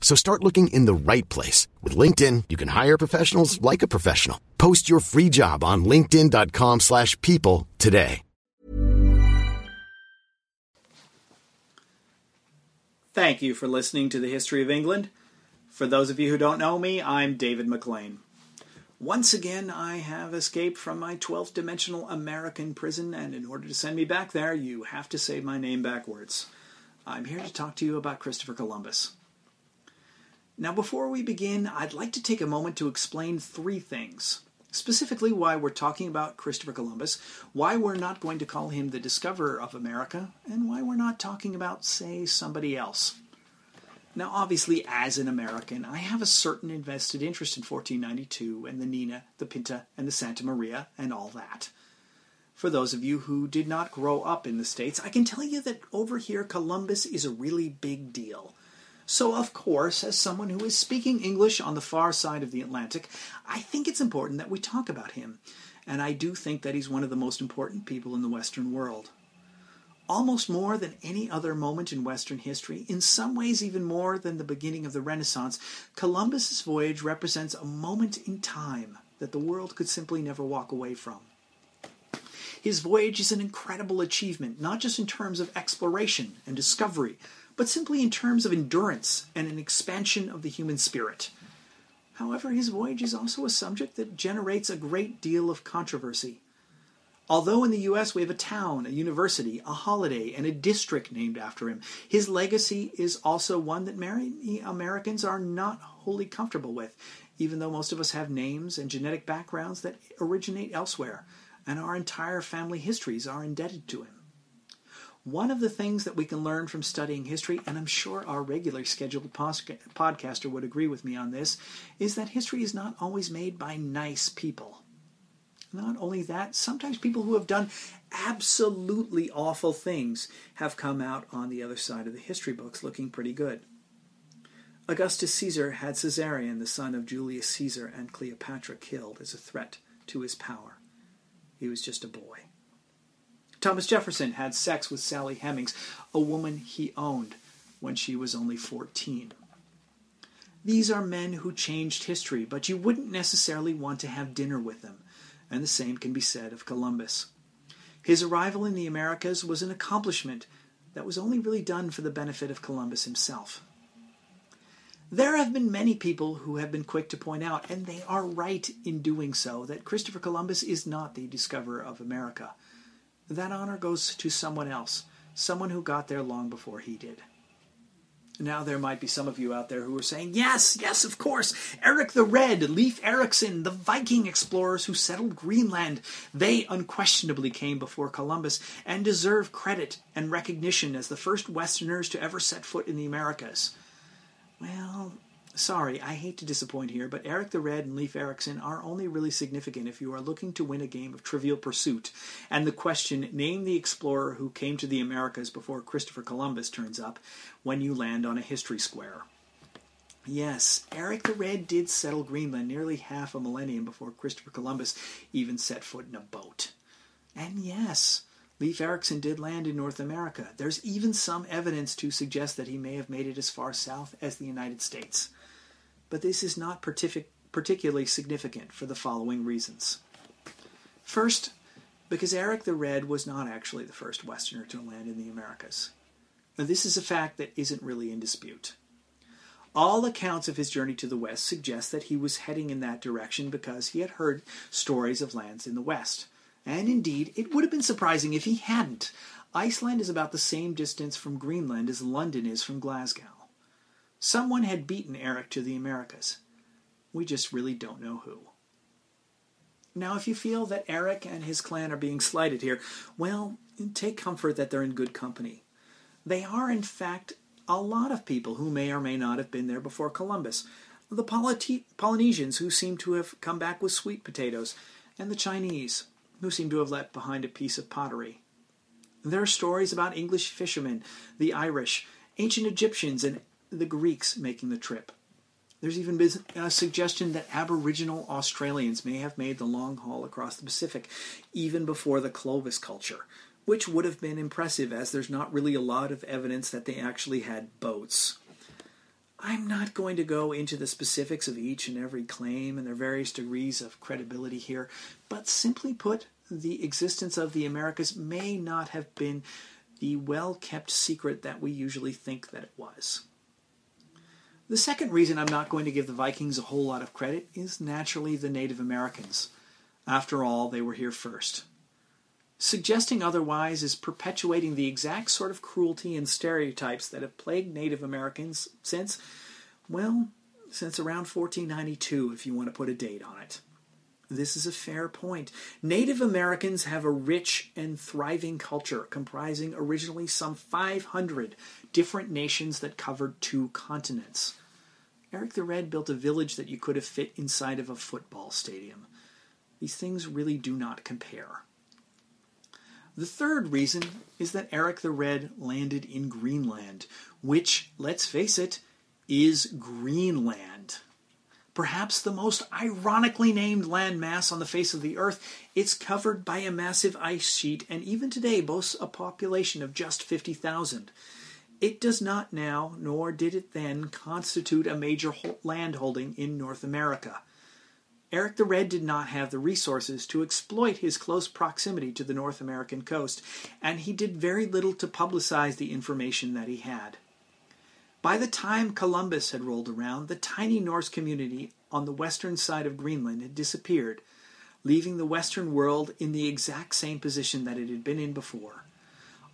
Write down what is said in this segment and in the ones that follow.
So start looking in the right place. With LinkedIn, you can hire professionals like a professional. Post your free job on linkedin.com slash people today. Thank you for listening to the History of England. For those of you who don't know me, I'm David McLain. Once again, I have escaped from my 12th dimensional American prison, and in order to send me back there, you have to say my name backwards. I'm here to talk to you about Christopher Columbus. Now, before we begin, I'd like to take a moment to explain three things. Specifically, why we're talking about Christopher Columbus, why we're not going to call him the discoverer of America, and why we're not talking about, say, somebody else. Now, obviously, as an American, I have a certain invested interest in 1492 and the Nina, the Pinta, and the Santa Maria, and all that. For those of you who did not grow up in the States, I can tell you that over here, Columbus is a really big deal. So, of course, as someone who is speaking English on the far side of the Atlantic, I think it's important that we talk about him. And I do think that he's one of the most important people in the Western world. Almost more than any other moment in Western history, in some ways even more than the beginning of the Renaissance, Columbus's voyage represents a moment in time that the world could simply never walk away from. His voyage is an incredible achievement, not just in terms of exploration and discovery, but simply in terms of endurance and an expansion of the human spirit. However, his voyage is also a subject that generates a great deal of controversy. Although in the US we have a town, a university, a holiday, and a district named after him, his legacy is also one that many Americans are not wholly comfortable with, even though most of us have names and genetic backgrounds that originate elsewhere, and our entire family histories are indebted to him. One of the things that we can learn from studying history, and I'm sure our regular scheduled podcaster would agree with me on this, is that history is not always made by nice people. Not only that, sometimes people who have done absolutely awful things have come out on the other side of the history books looking pretty good. Augustus Caesar had Caesarion, the son of Julius Caesar and Cleopatra, killed as a threat to his power. He was just a boy. Thomas Jefferson had sex with Sally Hemings, a woman he owned, when she was only 14. These are men who changed history, but you wouldn't necessarily want to have dinner with them, and the same can be said of Columbus. His arrival in the Americas was an accomplishment that was only really done for the benefit of Columbus himself. There have been many people who have been quick to point out, and they are right in doing so, that Christopher Columbus is not the discoverer of America that honor goes to someone else, someone who got there long before he did. Now, there might be some of you out there who are saying, yes, yes, of course, Eric the Red, Leif Erikson, the Viking explorers who settled Greenland, they unquestionably came before Columbus and deserve credit and recognition as the first Westerners to ever set foot in the Americas. Well, Sorry, I hate to disappoint here, but Eric the Red and Leif Erikson are only really significant if you are looking to win a game of Trivial Pursuit, and the question, name the explorer who came to the Americas before Christopher Columbus turns up, when you land on a history square. Yes, Eric the Red did settle Greenland nearly half a millennium before Christopher Columbus even set foot in a boat. And yes, Leif Erikson did land in North America. There's even some evidence to suggest that he may have made it as far south as the United States but this is not particularly significant for the following reasons. First, because Eric the Red was not actually the first Westerner to land in the Americas. Now, this is a fact that isn't really in dispute. All accounts of his journey to the west suggest that he was heading in that direction because he had heard stories of lands in the west. And indeed, it would have been surprising if he hadn't. Iceland is about the same distance from Greenland as London is from Glasgow. Someone had beaten Eric to the Americas. We just really don't know who. Now, if you feel that Eric and his clan are being slighted here, well, take comfort that they're in good company. They are, in fact, a lot of people who may or may not have been there before Columbus. The Polynesians, who seem to have come back with sweet potatoes, and the Chinese, who seem to have left behind a piece of pottery. There are stories about English fishermen, the Irish, ancient Egyptians, and the Greeks making the trip. There's even been a suggestion that Aboriginal Australians may have made the long haul across the Pacific even before the Clovis culture, which would have been impressive as there's not really a lot of evidence that they actually had boats. I'm not going to go into the specifics of each and every claim and their various degrees of credibility here, but simply put, the existence of the Americas may not have been the well kept secret that we usually think that it was. The second reason I'm not going to give the Vikings a whole lot of credit is naturally the Native Americans. After all, they were here first. Suggesting otherwise is perpetuating the exact sort of cruelty and stereotypes that have plagued Native Americans since, well, since around 1492, if you want to put a date on it. This is a fair point. Native Americans have a rich and thriving culture comprising originally some 500 different nations that covered two continents. Eric the Red built a village that you could have fit inside of a football stadium. These things really do not compare. The third reason is that Eric the Red landed in Greenland, which, let's face it, is Greenland. Perhaps the most ironically named landmass on the face of the earth, it's covered by a massive ice sheet and even today boasts a population of just 50,000. It does not now, nor did it then, constitute a major landholding in North America. Eric the Red did not have the resources to exploit his close proximity to the North American coast, and he did very little to publicize the information that he had. By the time Columbus had rolled around, the tiny Norse community on the western side of Greenland had disappeared, leaving the Western world in the exact same position that it had been in before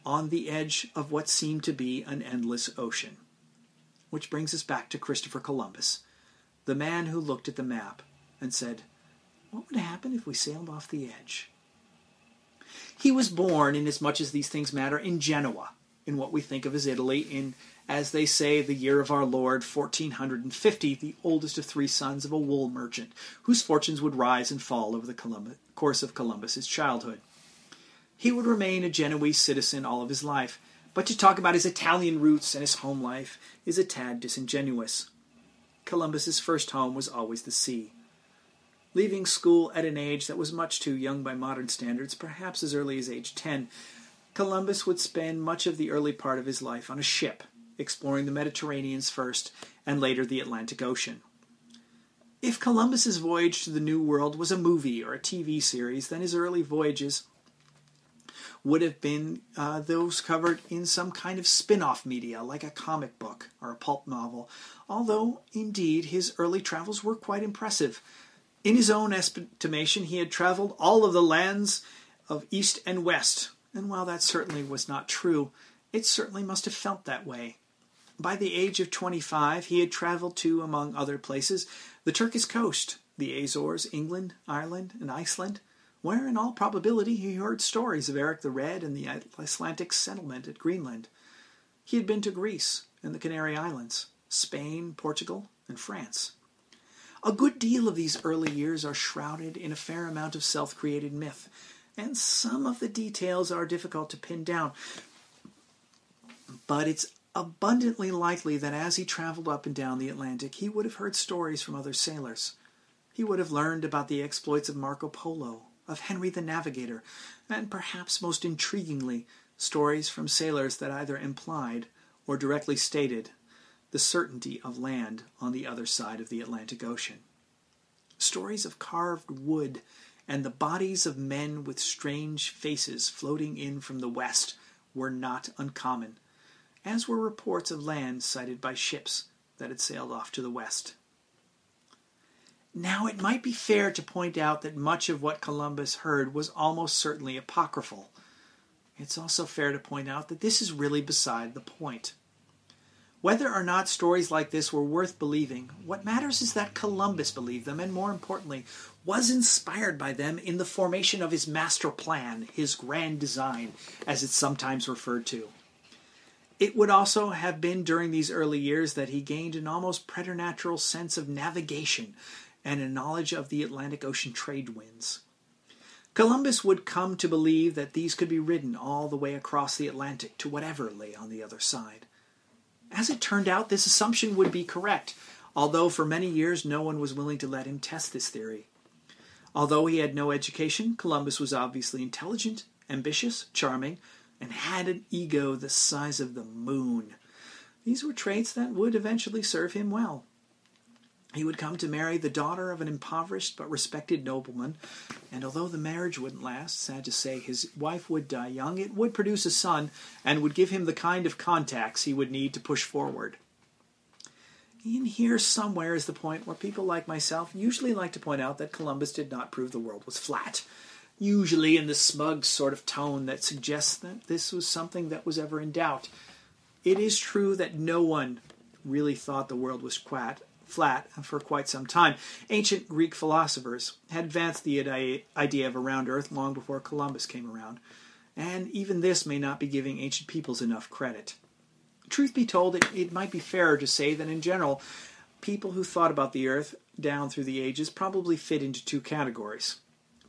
on the edge of what seemed to be an endless ocean. Which brings us back to Christopher Columbus, the man who looked at the map and said, What would happen if we sailed off the edge? He was born, inasmuch as these things matter, in Genoa, in what we think of as Italy, in, as they say, the year of our Lord, 1450, the oldest of three sons of a wool merchant, whose fortunes would rise and fall over the course of Columbus's childhood. He would remain a Genoese citizen all of his life, but to talk about his Italian roots and his home life is a tad disingenuous. Columbus's first home was always the sea. Leaving school at an age that was much too young by modern standards, perhaps as early as age 10, Columbus would spend much of the early part of his life on a ship, exploring the Mediterraneans first and later the Atlantic Ocean. If Columbus's voyage to the New World was a movie or a TV series, then his early voyages would have been uh, those covered in some kind of spin off media, like a comic book or a pulp novel, although, indeed, his early travels were quite impressive. In his own estimation, he had traveled all of the lands of East and West, and while that certainly was not true, it certainly must have felt that way. By the age of 25, he had traveled to, among other places, the Turkish coast, the Azores, England, Ireland, and Iceland, where in all probability he heard stories of Eric the Red and the Icelandic settlement at Greenland. He had been to Greece and the Canary Islands, Spain, Portugal, and France. A good deal of these early years are shrouded in a fair amount of self created myth, and some of the details are difficult to pin down. But it's abundantly likely that as he traveled up and down the Atlantic, he would have heard stories from other sailors. He would have learned about the exploits of Marco Polo, of Henry the Navigator, and perhaps most intriguingly, stories from sailors that either implied or directly stated the certainty of land on the other side of the Atlantic Ocean. Stories of carved wood and the bodies of men with strange faces floating in from the west were not uncommon, as were reports of land sighted by ships that had sailed off to the west. Now, it might be fair to point out that much of what Columbus heard was almost certainly apocryphal. It's also fair to point out that this is really beside the point. Whether or not stories like this were worth believing, what matters is that Columbus believed them, and more importantly, was inspired by them in the formation of his master plan, his grand design, as it's sometimes referred to. It would also have been during these early years that he gained an almost preternatural sense of navigation and a knowledge of the Atlantic Ocean trade winds. Columbus would come to believe that these could be ridden all the way across the Atlantic to whatever lay on the other side. As it turned out, this assumption would be correct, although for many years no one was willing to let him test this theory. Although he had no education, Columbus was obviously intelligent, ambitious, charming, and had an ego the size of the moon. These were traits that would eventually serve him well. He would come to marry the daughter of an impoverished but respected nobleman, and although the marriage wouldn't last, sad to say, his wife would die young, it would produce a son and would give him the kind of contacts he would need to push forward. In here somewhere is the point where people like myself usually like to point out that Columbus did not prove the world was flat usually in the smug sort of tone that suggests that this was something that was ever in doubt. It is true that no one really thought the world was quite flat for quite some time. Ancient Greek philosophers had advanced the idea of a round earth long before Columbus came around, and even this may not be giving ancient peoples enough credit. Truth be told, it, it might be fairer to say that in general, people who thought about the earth down through the ages probably fit into two categories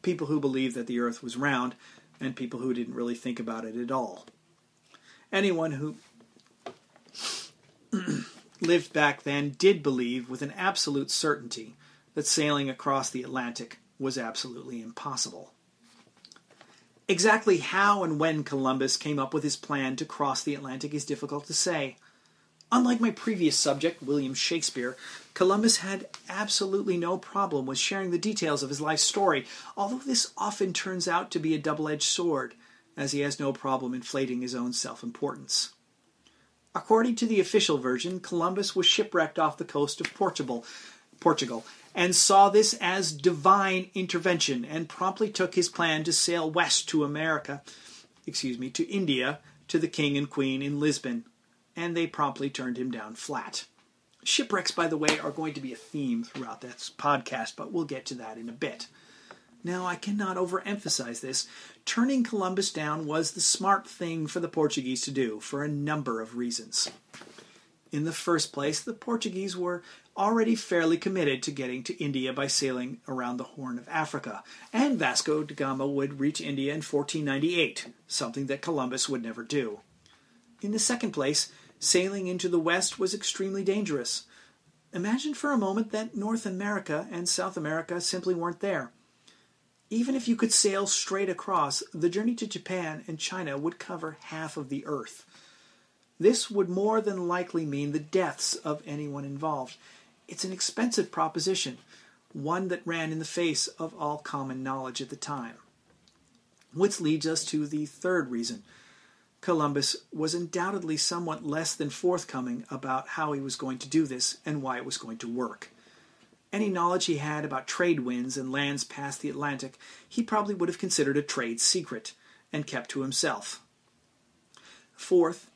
people who believed that the earth was round and people who didn't really think about it at all. Anyone who lived back then did believe with an absolute certainty that sailing across the Atlantic was absolutely impossible. Exactly how and when Columbus came up with his plan to cross the Atlantic is difficult to say. Unlike my previous subject, William Shakespeare, Columbus had absolutely no problem with sharing the details of his life story, although this often turns out to be a double edged sword, as he has no problem inflating his own self importance. According to the official version, Columbus was shipwrecked off the coast of Portugal, Portugal and saw this as divine intervention and promptly took his plan to sail west to America, excuse me, to India to the king and queen in Lisbon and they promptly turned him down flat. Shipwrecks, by the way, are going to be a theme throughout this podcast, but we'll get to that in a bit. Now, I cannot overemphasize this. Turning Columbus down was the smart thing for the Portuguese to do for a number of reasons. In the first place, the Portuguese were already fairly committed to getting to India by sailing around the Horn of Africa, and Vasco da Gama would reach India in 1498, something that Columbus would never do. In the second place, sailing into the West was extremely dangerous. Imagine for a moment that North America and South America simply weren't there. Even if you could sail straight across, the journey to Japan and China would cover half of the Earth. This would more than likely mean the deaths of anyone involved. It's an expensive proposition, one that ran in the face of all common knowledge at the time. Which leads us to the third reason Columbus was undoubtedly somewhat less than forthcoming about how he was going to do this and why it was going to work. Any knowledge he had about trade winds and lands past the Atlantic, he probably would have considered a trade secret and kept to himself. Fourth,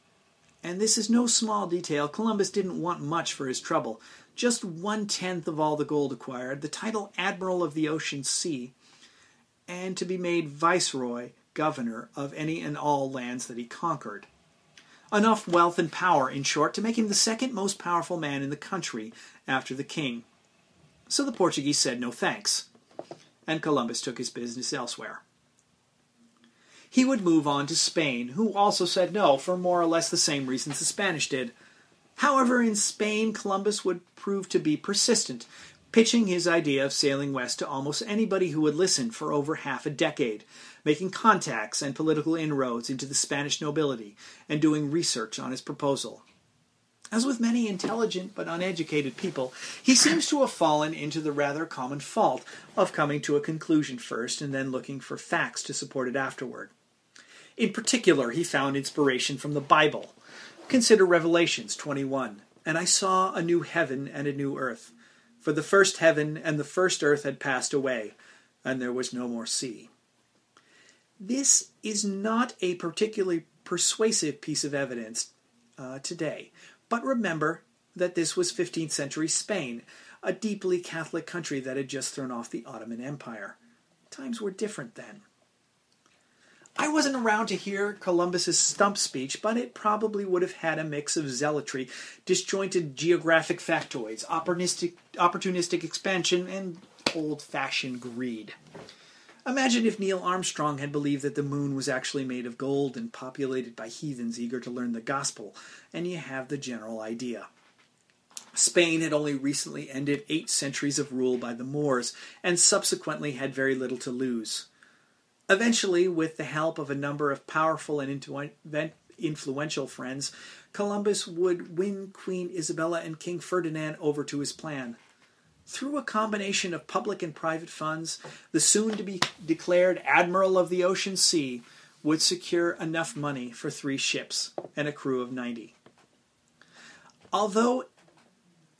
and this is no small detail, Columbus didn't want much for his trouble. Just one tenth of all the gold acquired, the title Admiral of the Ocean Sea, and to be made Viceroy governor of any and all lands that he conquered. Enough wealth and power, in short, to make him the second most powerful man in the country after the king. So the Portuguese said no thanks, and Columbus took his business elsewhere. He would move on to Spain, who also said no for more or less the same reasons the Spanish did. However, in Spain, Columbus would prove to be persistent, pitching his idea of sailing west to almost anybody who would listen for over half a decade, making contacts and political inroads into the Spanish nobility, and doing research on his proposal. As with many intelligent but uneducated people, he seems to have fallen into the rather common fault of coming to a conclusion first and then looking for facts to support it afterward. In particular, he found inspiration from the Bible. Consider Revelations 21. And I saw a new heaven and a new earth For the first heaven and the first earth had passed away, and there was no more sea. This is not a particularly persuasive piece of evidence uh, today, but remember that this was 15th century Spain, a deeply Catholic country that had just thrown off the Ottoman Empire. Times were different then. I wasn't around to hear Columbus's stump speech, but it probably would have had a mix of zealotry, disjointed geographic factoids, opportunistic, opportunistic expansion, and old fashioned greed. Imagine if Neil Armstrong had believed that the moon was actually made of gold and populated by heathens eager to learn the gospel, and you have the general idea. Spain had only recently ended eight centuries of rule by the Moors, and subsequently had very little to lose. Eventually, with the help of a number of powerful and influential friends, Columbus would win Queen Isabella and King Ferdinand over to his plan. Through a combination of public and private funds, the soon to be declared Admiral of the Ocean Sea would secure enough money for three ships and a crew of 90. Although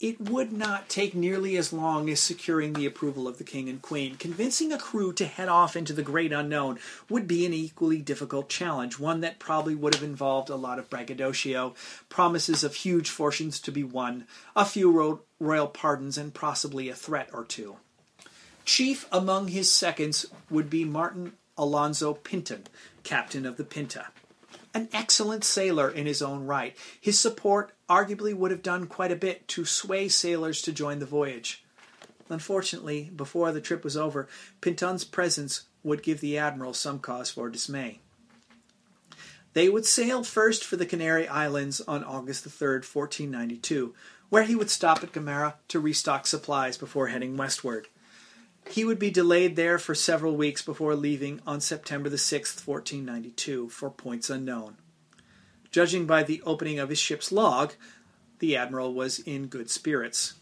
it would not take nearly as long as securing the approval of the king and queen. Convincing a crew to head off into the great unknown would be an equally difficult challenge, one that probably would have involved a lot of braggadocio, promises of huge fortunes to be won, a few royal pardons, and possibly a threat or two. Chief among his seconds would be Martin Alonso Pinzon, captain of the Pinta an excellent sailor in his own right. His support arguably would have done quite a bit to sway sailors to join the voyage. Unfortunately, before the trip was over, Pinzon's presence would give the admiral some cause for dismay. They would sail first for the Canary Islands on August 3, 1492, where he would stop at Gomera to restock supplies before heading westward. He would be delayed there for several weeks before leaving on September the 6th, 1492, for points unknown. Judging by the opening of his ship's log, the admiral was in good spirits.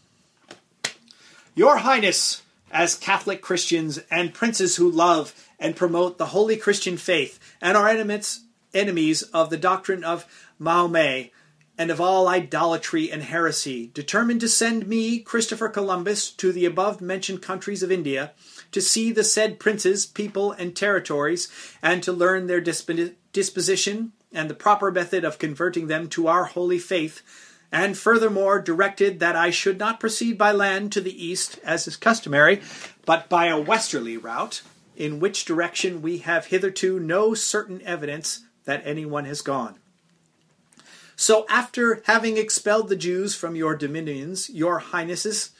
Your Highness, as Catholic Christians and princes who love and promote the holy Christian faith and are enemies, enemies of the doctrine of Mahomet, and of all idolatry and heresy, determined to send me, Christopher Columbus, to the above mentioned countries of India, to see the said princes, people, and territories, and to learn their disposition and the proper method of converting them to our holy faith, and furthermore directed that I should not proceed by land to the east, as is customary, but by a westerly route, in which direction we have hitherto no certain evidence that anyone has gone. So, after having expelled the Jews from your dominions, your highnesses,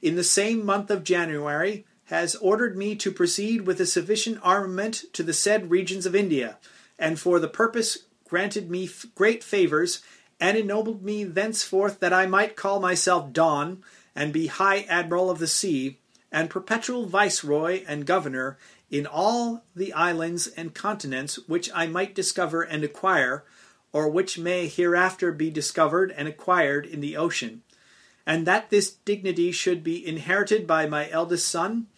in the same month of January, has ordered me to proceed with a sufficient armament to the said regions of India, and for the purpose granted me f- great favors, and ennobled me thenceforth that I might call myself Don, and be High Admiral of the Sea, and perpetual Viceroy and Governor in all the islands and continents which I might discover and acquire, or which may hereafter be discovered and acquired in the ocean, and that this dignity should be inherited by my eldest son,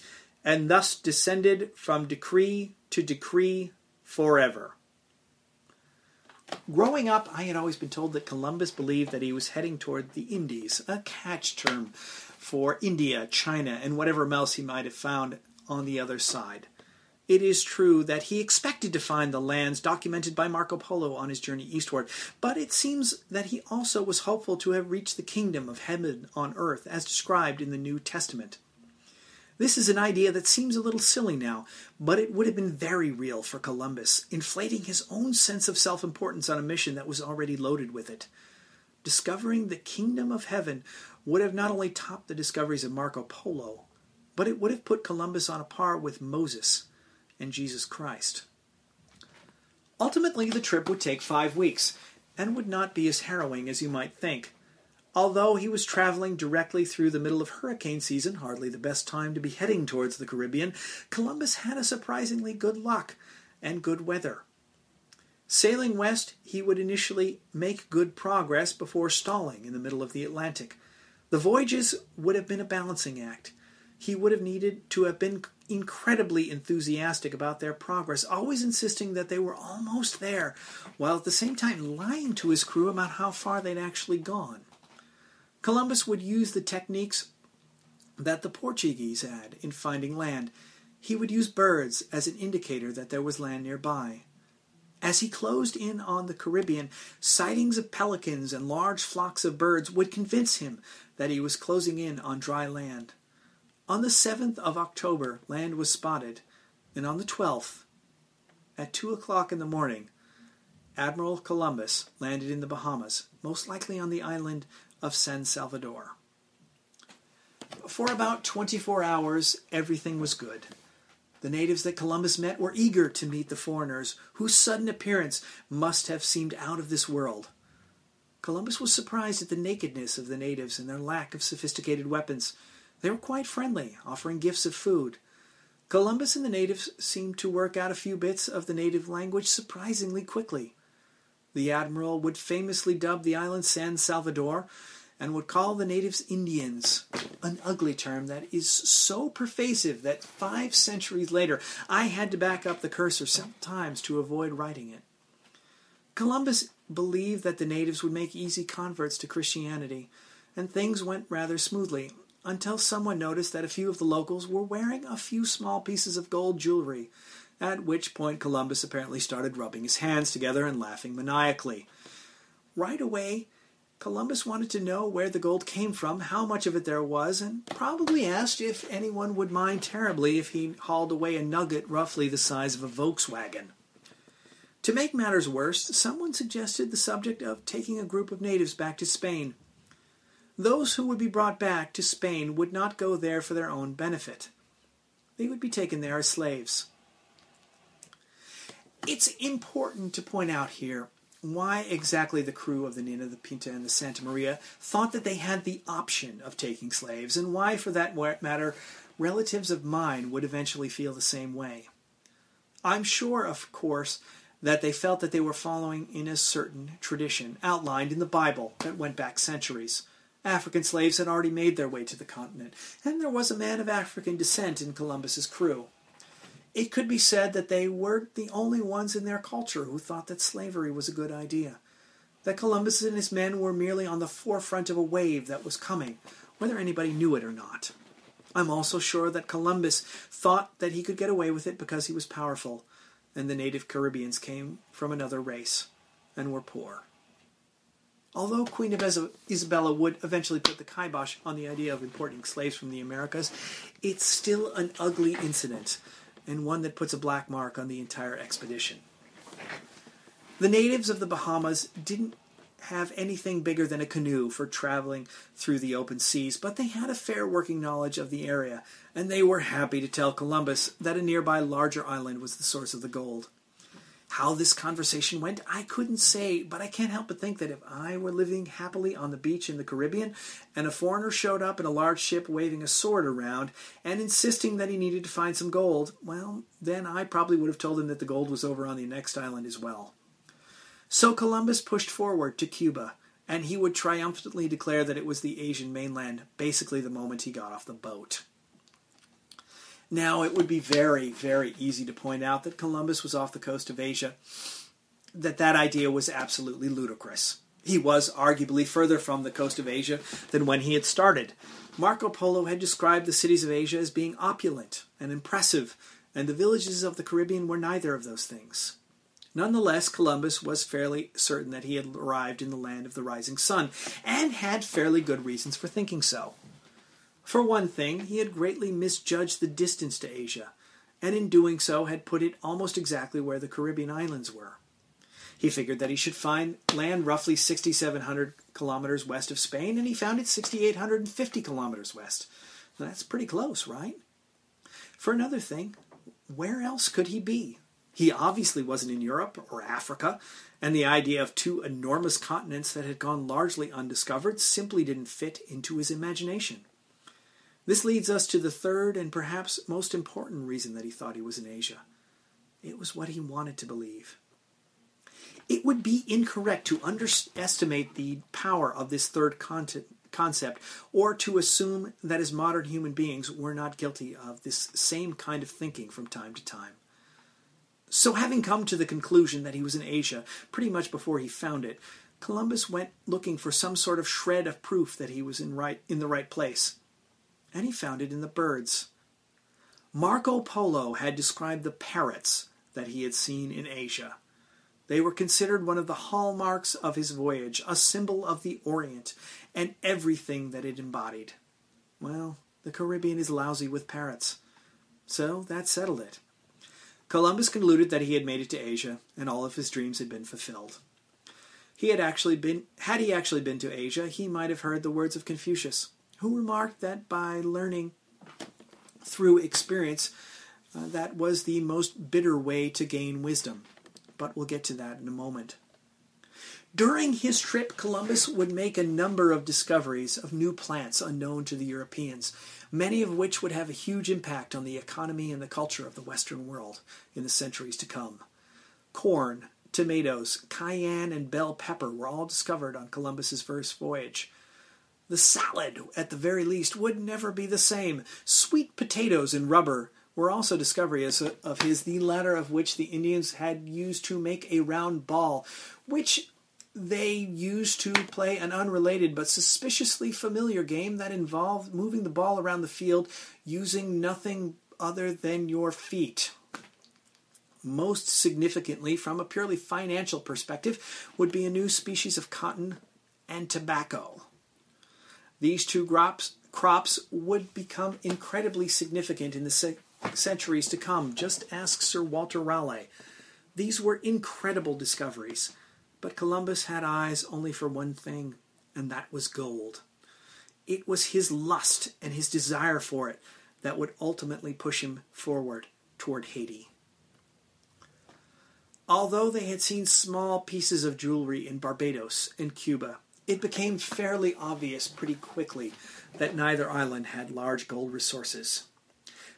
and thus descended from decree to decree forever. Growing up, I had always been told that Columbus believed that he was heading toward the Indies, a catch term for India, China, and whatever else he might have found on the other side. It is true that he expected to find the lands documented by Marco Polo on his journey eastward, but it seems that he also was hopeful to have reached the kingdom of heaven on earth as described in the New Testament. This is an idea that seems a little silly now, but it would have been very real for Columbus, inflating his own sense of self importance on a mission that was already loaded with it. Discovering the kingdom of heaven would have not only topped the discoveries of Marco Polo, but it would have put Columbus on a par with Moses and Jesus Christ. Ultimately, the trip would take five weeks and would not be as harrowing as you might think. Although he was traveling directly through the middle of hurricane season, hardly the best time to be heading towards the Caribbean, Columbus had a surprisingly good luck and good weather. Sailing west, he would initially make good progress before stalling in the middle of the Atlantic. The voyages would have been a balancing act. He would have needed to have been incredibly enthusiastic about their progress, always insisting that they were almost there, while at the same time lying to his crew about how far they'd actually gone. Columbus would use the techniques that the Portuguese had in finding land. He would use birds as an indicator that there was land nearby. As he closed in on the Caribbean, sightings of pelicans and large flocks of birds would convince him that he was closing in on dry land. On the 7th of October, land was spotted, and on the 12th, at 2 o'clock in the morning, Admiral Columbus landed in the Bahamas, most likely on the island of San Salvador. For about 24 hours, everything was good. The natives that Columbus met were eager to meet the foreigners, whose sudden appearance must have seemed out of this world. Columbus was surprised at the nakedness of the natives and their lack of sophisticated weapons. They were quite friendly, offering gifts of food. Columbus and the natives seemed to work out a few bits of the native language surprisingly quickly. The admiral would famously dub the island San Salvador and would call the natives Indians, an ugly term that is so pervasive that five centuries later I had to back up the cursor several times to avoid writing it. Columbus believed that the natives would make easy converts to Christianity, and things went rather smoothly until someone noticed that a few of the locals were wearing a few small pieces of gold jewelry, at which point Columbus apparently started rubbing his hands together and laughing maniacally. Right away, Columbus wanted to know where the gold came from, how much of it there was, and probably asked if anyone would mind terribly if he hauled away a nugget roughly the size of a Volkswagen. To make matters worse, someone suggested the subject of taking a group of natives back to Spain. Those who would be brought back to Spain would not go there for their own benefit. They would be taken there as slaves. It's important to point out here why exactly the crew of the Nina, the Pinta, and the Santa Maria thought that they had the option of taking slaves, and why, for that matter, relatives of mine would eventually feel the same way. I'm sure, of course, that they felt that they were following in a certain tradition outlined in the Bible that went back centuries. African slaves had already made their way to the continent, and there was a man of African descent in Columbus's crew. It could be said that they weren't the only ones in their culture who thought that slavery was a good idea, that Columbus and his men were merely on the forefront of a wave that was coming, whether anybody knew it or not. I'm also sure that Columbus thought that he could get away with it because he was powerful, and the native Caribbeans came from another race and were poor. Although Queen Isabella would eventually put the kibosh on the idea of importing slaves from the Americas, it's still an ugly incident and one that puts a black mark on the entire expedition. The natives of the Bahamas didn't have anything bigger than a canoe for traveling through the open seas, but they had a fair working knowledge of the area, and they were happy to tell Columbus that a nearby larger island was the source of the gold. How this conversation went, I couldn't say, but I can't help but think that if I were living happily on the beach in the Caribbean and a foreigner showed up in a large ship waving a sword around and insisting that he needed to find some gold, well, then I probably would have told him that the gold was over on the next island as well. So Columbus pushed forward to Cuba, and he would triumphantly declare that it was the Asian mainland basically the moment he got off the boat. Now, it would be very, very easy to point out that Columbus was off the coast of Asia, that that idea was absolutely ludicrous. He was arguably further from the coast of Asia than when he had started. Marco Polo had described the cities of Asia as being opulent and impressive, and the villages of the Caribbean were neither of those things. Nonetheless, Columbus was fairly certain that he had arrived in the land of the rising sun, and had fairly good reasons for thinking so. For one thing, he had greatly misjudged the distance to Asia, and in doing so had put it almost exactly where the Caribbean islands were. He figured that he should find land roughly 6,700 kilometers west of Spain, and he found it 6,850 kilometers west. That's pretty close, right? For another thing, where else could he be? He obviously wasn't in Europe or Africa, and the idea of two enormous continents that had gone largely undiscovered simply didn't fit into his imagination. This leads us to the third and perhaps most important reason that he thought he was in Asia. It was what he wanted to believe. It would be incorrect to underestimate the power of this third concept or to assume that as modern human beings we're not guilty of this same kind of thinking from time to time. So, having come to the conclusion that he was in Asia pretty much before he found it, Columbus went looking for some sort of shred of proof that he was in right in the right place and he found it in the birds. Marco Polo had described the parrots that he had seen in Asia. They were considered one of the hallmarks of his voyage, a symbol of the Orient, and everything that it embodied. Well, the Caribbean is lousy with parrots. So that settled it. Columbus concluded that he had made it to Asia, and all of his dreams had been fulfilled. He had actually been had he actually been to Asia, he might have heard the words of Confucius, who remarked that by learning through experience, uh, that was the most bitter way to gain wisdom. But we'll get to that in a moment. During his trip, Columbus would make a number of discoveries of new plants unknown to the Europeans, many of which would have a huge impact on the economy and the culture of the Western world in the centuries to come. Corn, tomatoes, cayenne, and bell pepper were all discovered on Columbus's first voyage. The salad, at the very least, would never be the same. Sweet potatoes and rubber were also discoveries of his, the latter of which the Indians had used to make a round ball, which they used to play an unrelated but suspiciously familiar game that involved moving the ball around the field using nothing other than your feet. Most significantly, from a purely financial perspective, would be a new species of cotton and tobacco. These two crops, crops would become incredibly significant in the se- centuries to come. Just ask Sir Walter Raleigh. These were incredible discoveries but Columbus had eyes only for one thing, and that was gold. It was his lust and his desire for it that would ultimately push him forward toward Haiti. Although they had seen small pieces of jewelry in Barbados and Cuba, it became fairly obvious pretty quickly that neither island had large gold resources.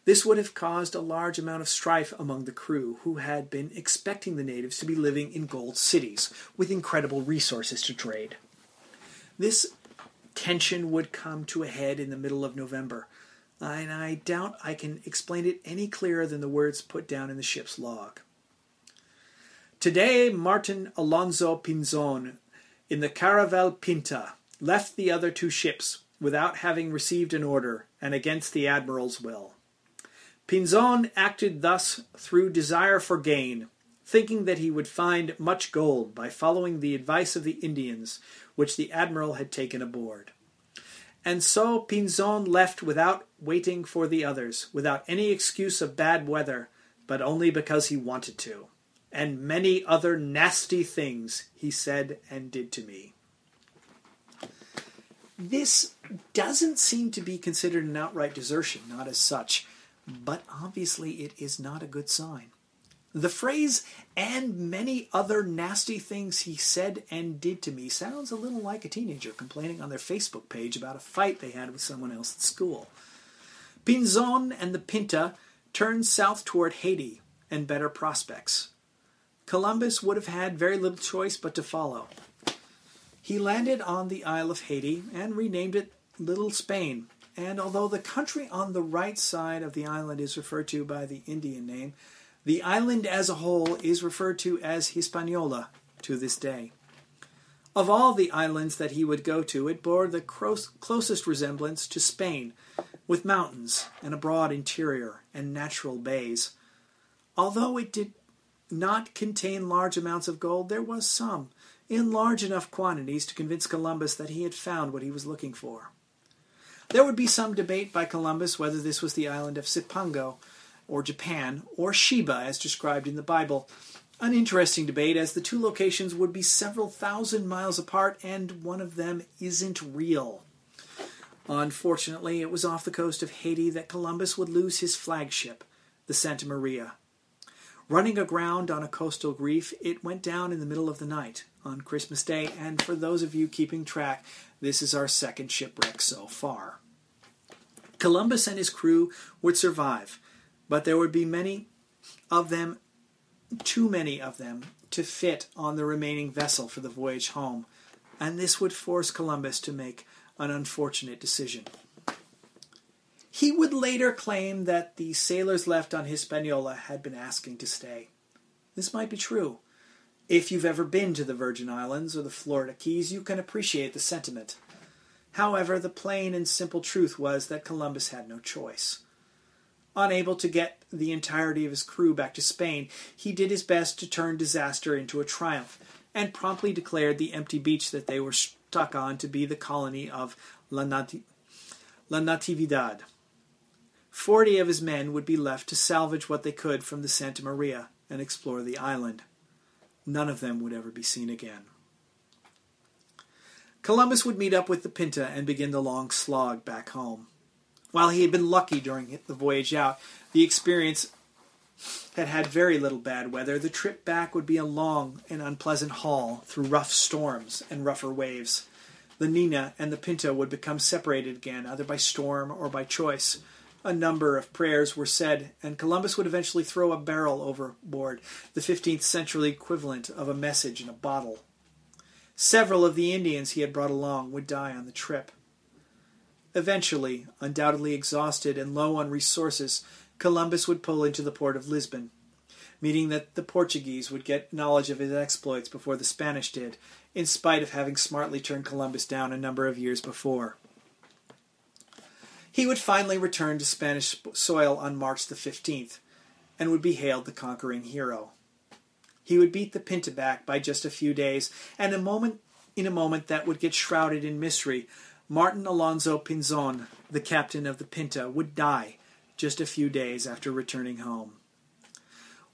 This would have caused a large amount of strife among the crew, who had been expecting the natives to be living in gold cities with incredible resources to trade. This tension would come to a head in the middle of November, and I doubt I can explain it any clearer than the words put down in the ship's log. Today, Martin Alonso Pinzon in the Caravel Pinta left the other two ships without having received an order and against the admiral's will. Pinzon acted thus through desire for gain, thinking that he would find much gold by following the advice of the Indians, which the admiral had taken aboard. And so Pinzon left without waiting for the others, without any excuse of bad weather, but only because he wanted to. And many other nasty things he said and did to me. This doesn't seem to be considered an outright desertion, not as such but obviously it is not a good sign. The phrase, and many other nasty things he said and did to me, sounds a little like a teenager complaining on their Facebook page about a fight they had with someone else at school. Pinzon and the Pinta turned south toward Haiti and better prospects. Columbus would have had very little choice but to follow. He landed on the Isle of Haiti and renamed it Little Spain and although the country on the right side of the island is referred to by the Indian name, the island as a whole is referred to as Hispaniola to this day. Of all the islands that he would go to, it bore the closest resemblance to Spain, with mountains and a broad interior and natural bays. Although it did not contain large amounts of gold, there was some, in large enough quantities to convince Columbus that he had found what he was looking for. There would be some debate by Columbus whether this was the island of Cipango, or Japan, or Sheba as described in the Bible. An interesting debate as the two locations would be several thousand miles apart and one of them isn't real. Unfortunately, it was off the coast of Haiti that Columbus would lose his flagship, the Santa Maria. Running aground on a coastal reef, it went down in the middle of the night on Christmas Day, and for those of you keeping track, this is our second shipwreck so far. Columbus and his crew would survive, but there would be many of them, too many of them, to fit on the remaining vessel for the voyage home, and this would force Columbus to make an unfortunate decision. He would later claim that the sailors left on Hispaniola had been asking to stay. This might be true, if you've ever been to the Virgin Islands or the Florida Keys, you can appreciate the sentiment. However, the plain and simple truth was that Columbus had no choice. Unable to get the entirety of his crew back to Spain, he did his best to turn disaster into a triumph, and promptly declared the empty beach that they were stuck on to be the colony of La, Nati- La Natividad. Forty of his men would be left to salvage what they could from the Santa Maria and explore the island. None of them would ever be seen again. Columbus would meet up with the Pinta and begin the long slog back home. While he had been lucky during the voyage out, the experience had had very little bad weather. The trip back would be a long and unpleasant haul through rough storms and rougher waves. The Nina and the Pinta would become separated again, either by storm or by choice. A number of prayers were said, and Columbus would eventually throw a barrel overboard, the 15th century equivalent of a message in a bottle. Several of the Indians he had brought along would die on the trip. Eventually, undoubtedly exhausted and low on resources, Columbus would pull into the port of Lisbon, meaning that the Portuguese would get knowledge of his exploits before the Spanish did, in spite of having smartly turned Columbus down a number of years before. He would finally return to Spanish soil on March the 15th and would be hailed the conquering hero. He would beat the Pinta back by just a few days, and a moment in a moment that would get shrouded in mystery, Martin Alonso Pinzon, the captain of the Pinta, would die just a few days after returning home.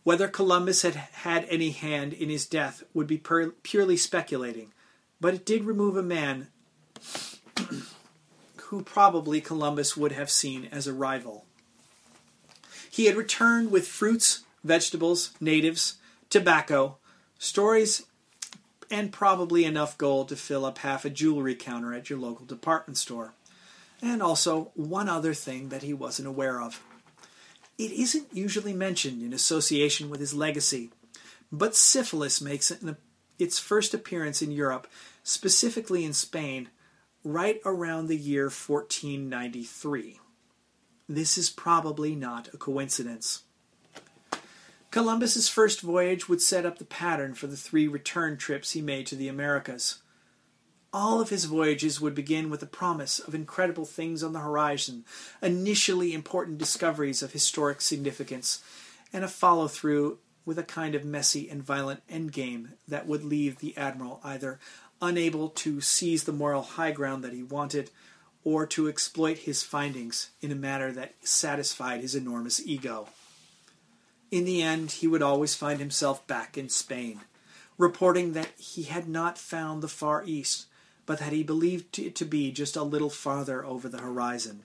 Whether Columbus had had any hand in his death would be pur- purely speculating, but it did remove a man who probably Columbus would have seen as a rival. He had returned with fruits, vegetables, natives, tobacco, stories, and probably enough gold to fill up half a jewelry counter at your local department store. And also one other thing that he wasn't aware of. It isn't usually mentioned in association with his legacy, but syphilis makes an, its first appearance in Europe, specifically in Spain, right around the year 1493. This is probably not a coincidence. Columbus's first voyage would set up the pattern for the three return trips he made to the Americas. All of his voyages would begin with a promise of incredible things on the horizon, initially important discoveries of historic significance, and a follow through with a kind of messy and violent endgame that would leave the admiral either unable to seize the moral high ground that he wanted or to exploit his findings in a manner that satisfied his enormous ego. In the end, he would always find himself back in Spain, reporting that he had not found the Far East, but that he believed it to be just a little farther over the horizon.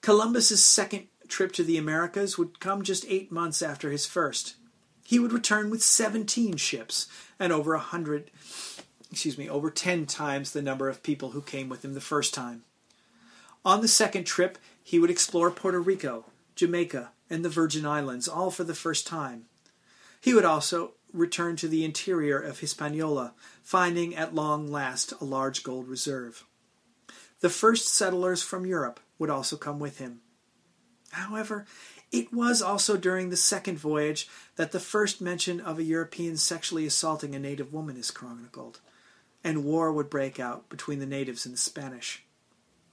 Columbus's second trip to the Americas would come just eight months after his first. He would return with 17 ships and over a hundred, excuse me, over 10 times the number of people who came with him the first time. On the second trip, he would explore Puerto Rico, Jamaica, and the Virgin Islands, all for the first time. He would also return to the interior of Hispaniola, finding at long last a large gold reserve. The first settlers from Europe would also come with him. However, it was also during the second voyage that the first mention of a European sexually assaulting a native woman is chronicled, and war would break out between the natives and the Spanish.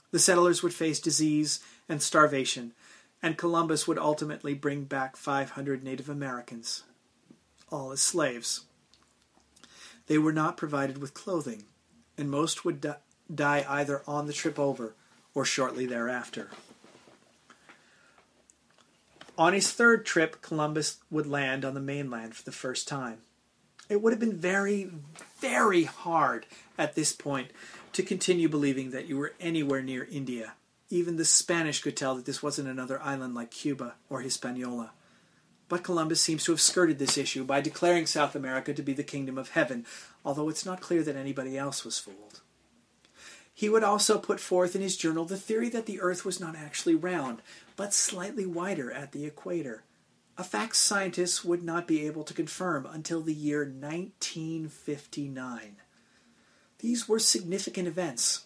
The settlers would face disease and starvation, and Columbus would ultimately bring back 500 Native Americans, all as slaves. They were not provided with clothing, and most would di- die either on the trip over or shortly thereafter. On his third trip, Columbus would land on the mainland for the first time. It would have been very, very hard at this point to continue believing that you were anywhere near India even the Spanish could tell that this wasn't another island like Cuba or Hispaniola. But Columbus seems to have skirted this issue by declaring South America to be the kingdom of heaven, although it's not clear that anybody else was fooled. He would also put forth in his journal the theory that the Earth was not actually round, but slightly wider at the equator, a fact scientists would not be able to confirm until the year 1959. These were significant events,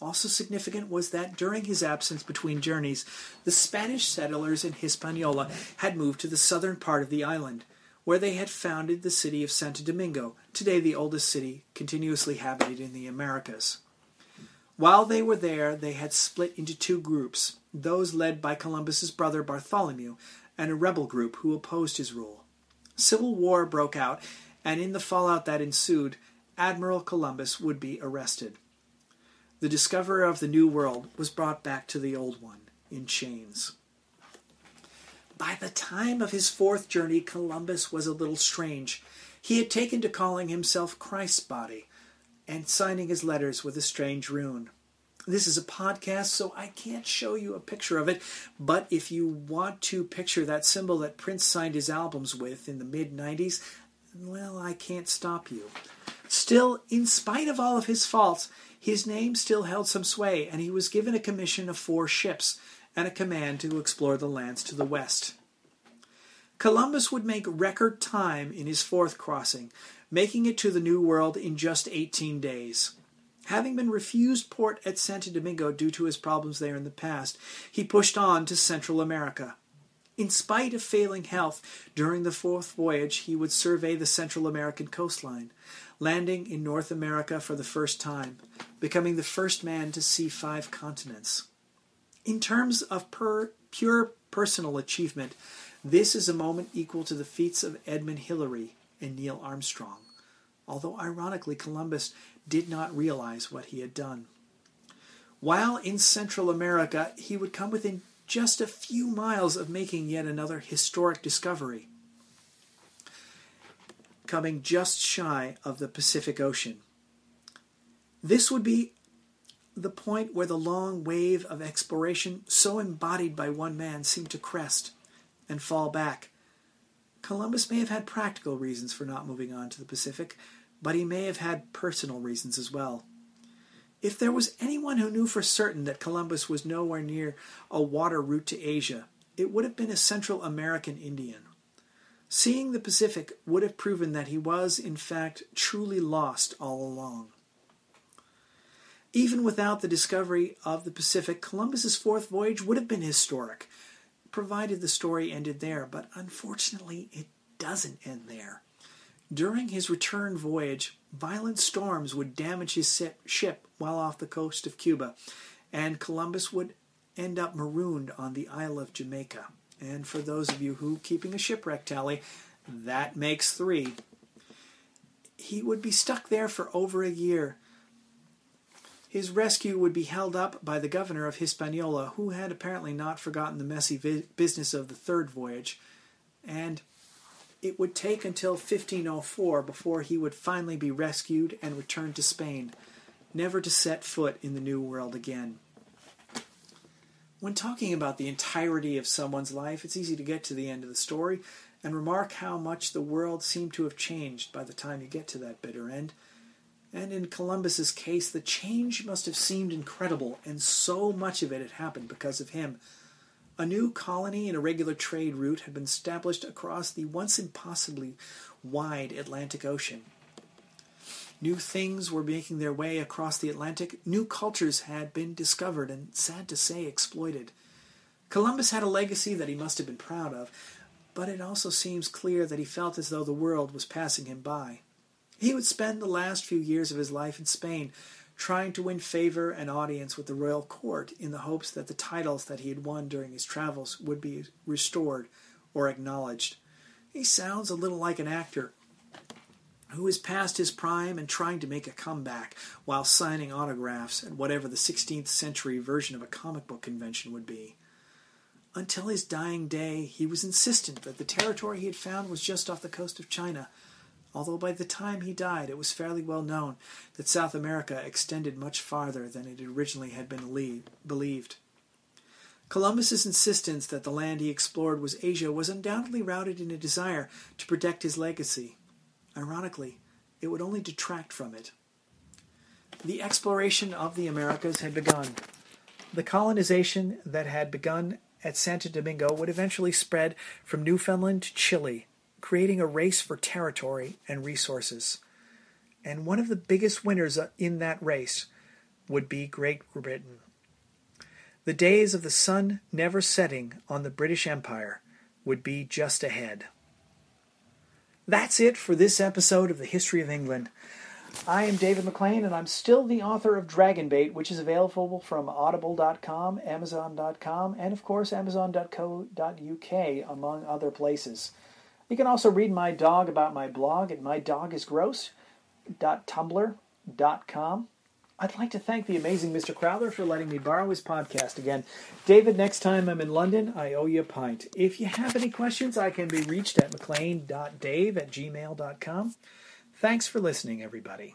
also significant was that during his absence between journeys, the Spanish settlers in Hispaniola had moved to the southern part of the island, where they had founded the city of Santo Domingo, today the oldest city continuously habited in the Americas. While they were there, they had split into two groups those led by Columbus's brother Bartholomew, and a rebel group who opposed his rule. Civil war broke out, and in the fallout that ensued, Admiral Columbus would be arrested. The discoverer of the New World was brought back to the Old One in chains. By the time of his fourth journey, Columbus was a little strange. He had taken to calling himself Christ's body and signing his letters with a strange rune. This is a podcast, so I can't show you a picture of it, but if you want to picture that symbol that Prince signed his albums with in the mid 90s, well, I can't stop you. Still, in spite of all of his faults, his name still held some sway, and he was given a commission of four ships and a command to explore the lands to the west. Columbus would make record time in his fourth crossing, making it to the New World in just 18 days. Having been refused port at Santo Domingo due to his problems there in the past, he pushed on to Central America. In spite of failing health, during the fourth voyage he would survey the Central American coastline, landing in North America for the first time, becoming the first man to see five continents. In terms of per, pure personal achievement, this is a moment equal to the feats of Edmund Hillary and Neil Armstrong, although ironically Columbus did not realize what he had done. While in Central America, he would come within just a few miles of making yet another historic discovery, coming just shy of the Pacific Ocean. This would be the point where the long wave of exploration, so embodied by one man, seemed to crest and fall back. Columbus may have had practical reasons for not moving on to the Pacific, but he may have had personal reasons as well. If there was anyone who knew for certain that Columbus was nowhere near a water route to Asia, it would have been a Central American Indian. Seeing the Pacific would have proven that he was, in fact, truly lost all along. Even without the discovery of the Pacific, Columbus's fourth voyage would have been historic, provided the story ended there, but unfortunately it doesn't end there. During his return voyage, violent storms would damage his ship while off the coast of Cuba, and Columbus would end up marooned on the Isle of Jamaica. And for those of you who keeping a shipwreck tally, that makes three. He would be stuck there for over a year his rescue would be held up by the governor of Hispaniola, who had apparently not forgotten the messy vi- business of the third voyage, and it would take until 1504 before he would finally be rescued and returned to Spain, never to set foot in the New World again. When talking about the entirety of someone's life, it's easy to get to the end of the story and remark how much the world seemed to have changed by the time you get to that bitter end. And in Columbus's case, the change must have seemed incredible, and so much of it had happened because of him. A new colony and a regular trade route had been established across the once impossibly wide Atlantic Ocean. New things were making their way across the Atlantic. New cultures had been discovered and, sad to say, exploited. Columbus had a legacy that he must have been proud of, but it also seems clear that he felt as though the world was passing him by. He would spend the last few years of his life in Spain trying to win favor and audience with the royal court in the hopes that the titles that he had won during his travels would be restored or acknowledged. He sounds a little like an actor who is past his prime and trying to make a comeback while signing autographs at whatever the 16th century version of a comic book convention would be. Until his dying day, he was insistent that the territory he had found was just off the coast of China although by the time he died it was fairly well known that South America extended much farther than it originally had been believed. Columbus's insistence that the land he explored was Asia was undoubtedly rooted in a desire to protect his legacy. Ironically, it would only detract from it. The exploration of the Americas had begun. The colonization that had begun at Santo Domingo would eventually spread from Newfoundland to Chile, creating a race for territory and resources. And one of the biggest winners in that race would be Great Britain. The days of the sun never setting on the British Empire would be just ahead. That's it for this episode of the History of England. I am David McLain, and I'm still the author of Dragonbait, which is available from audible.com, amazon.com, and of course amazon.co.uk, among other places. You can also read my dog about my blog at mydogisgross.tumblr.com. I'd like to thank the amazing Mr. Crowther for letting me borrow his podcast again. David, next time I'm in London, I owe you a pint. If you have any questions, I can be reached at mclean.dave at gmail.com. Thanks for listening, everybody.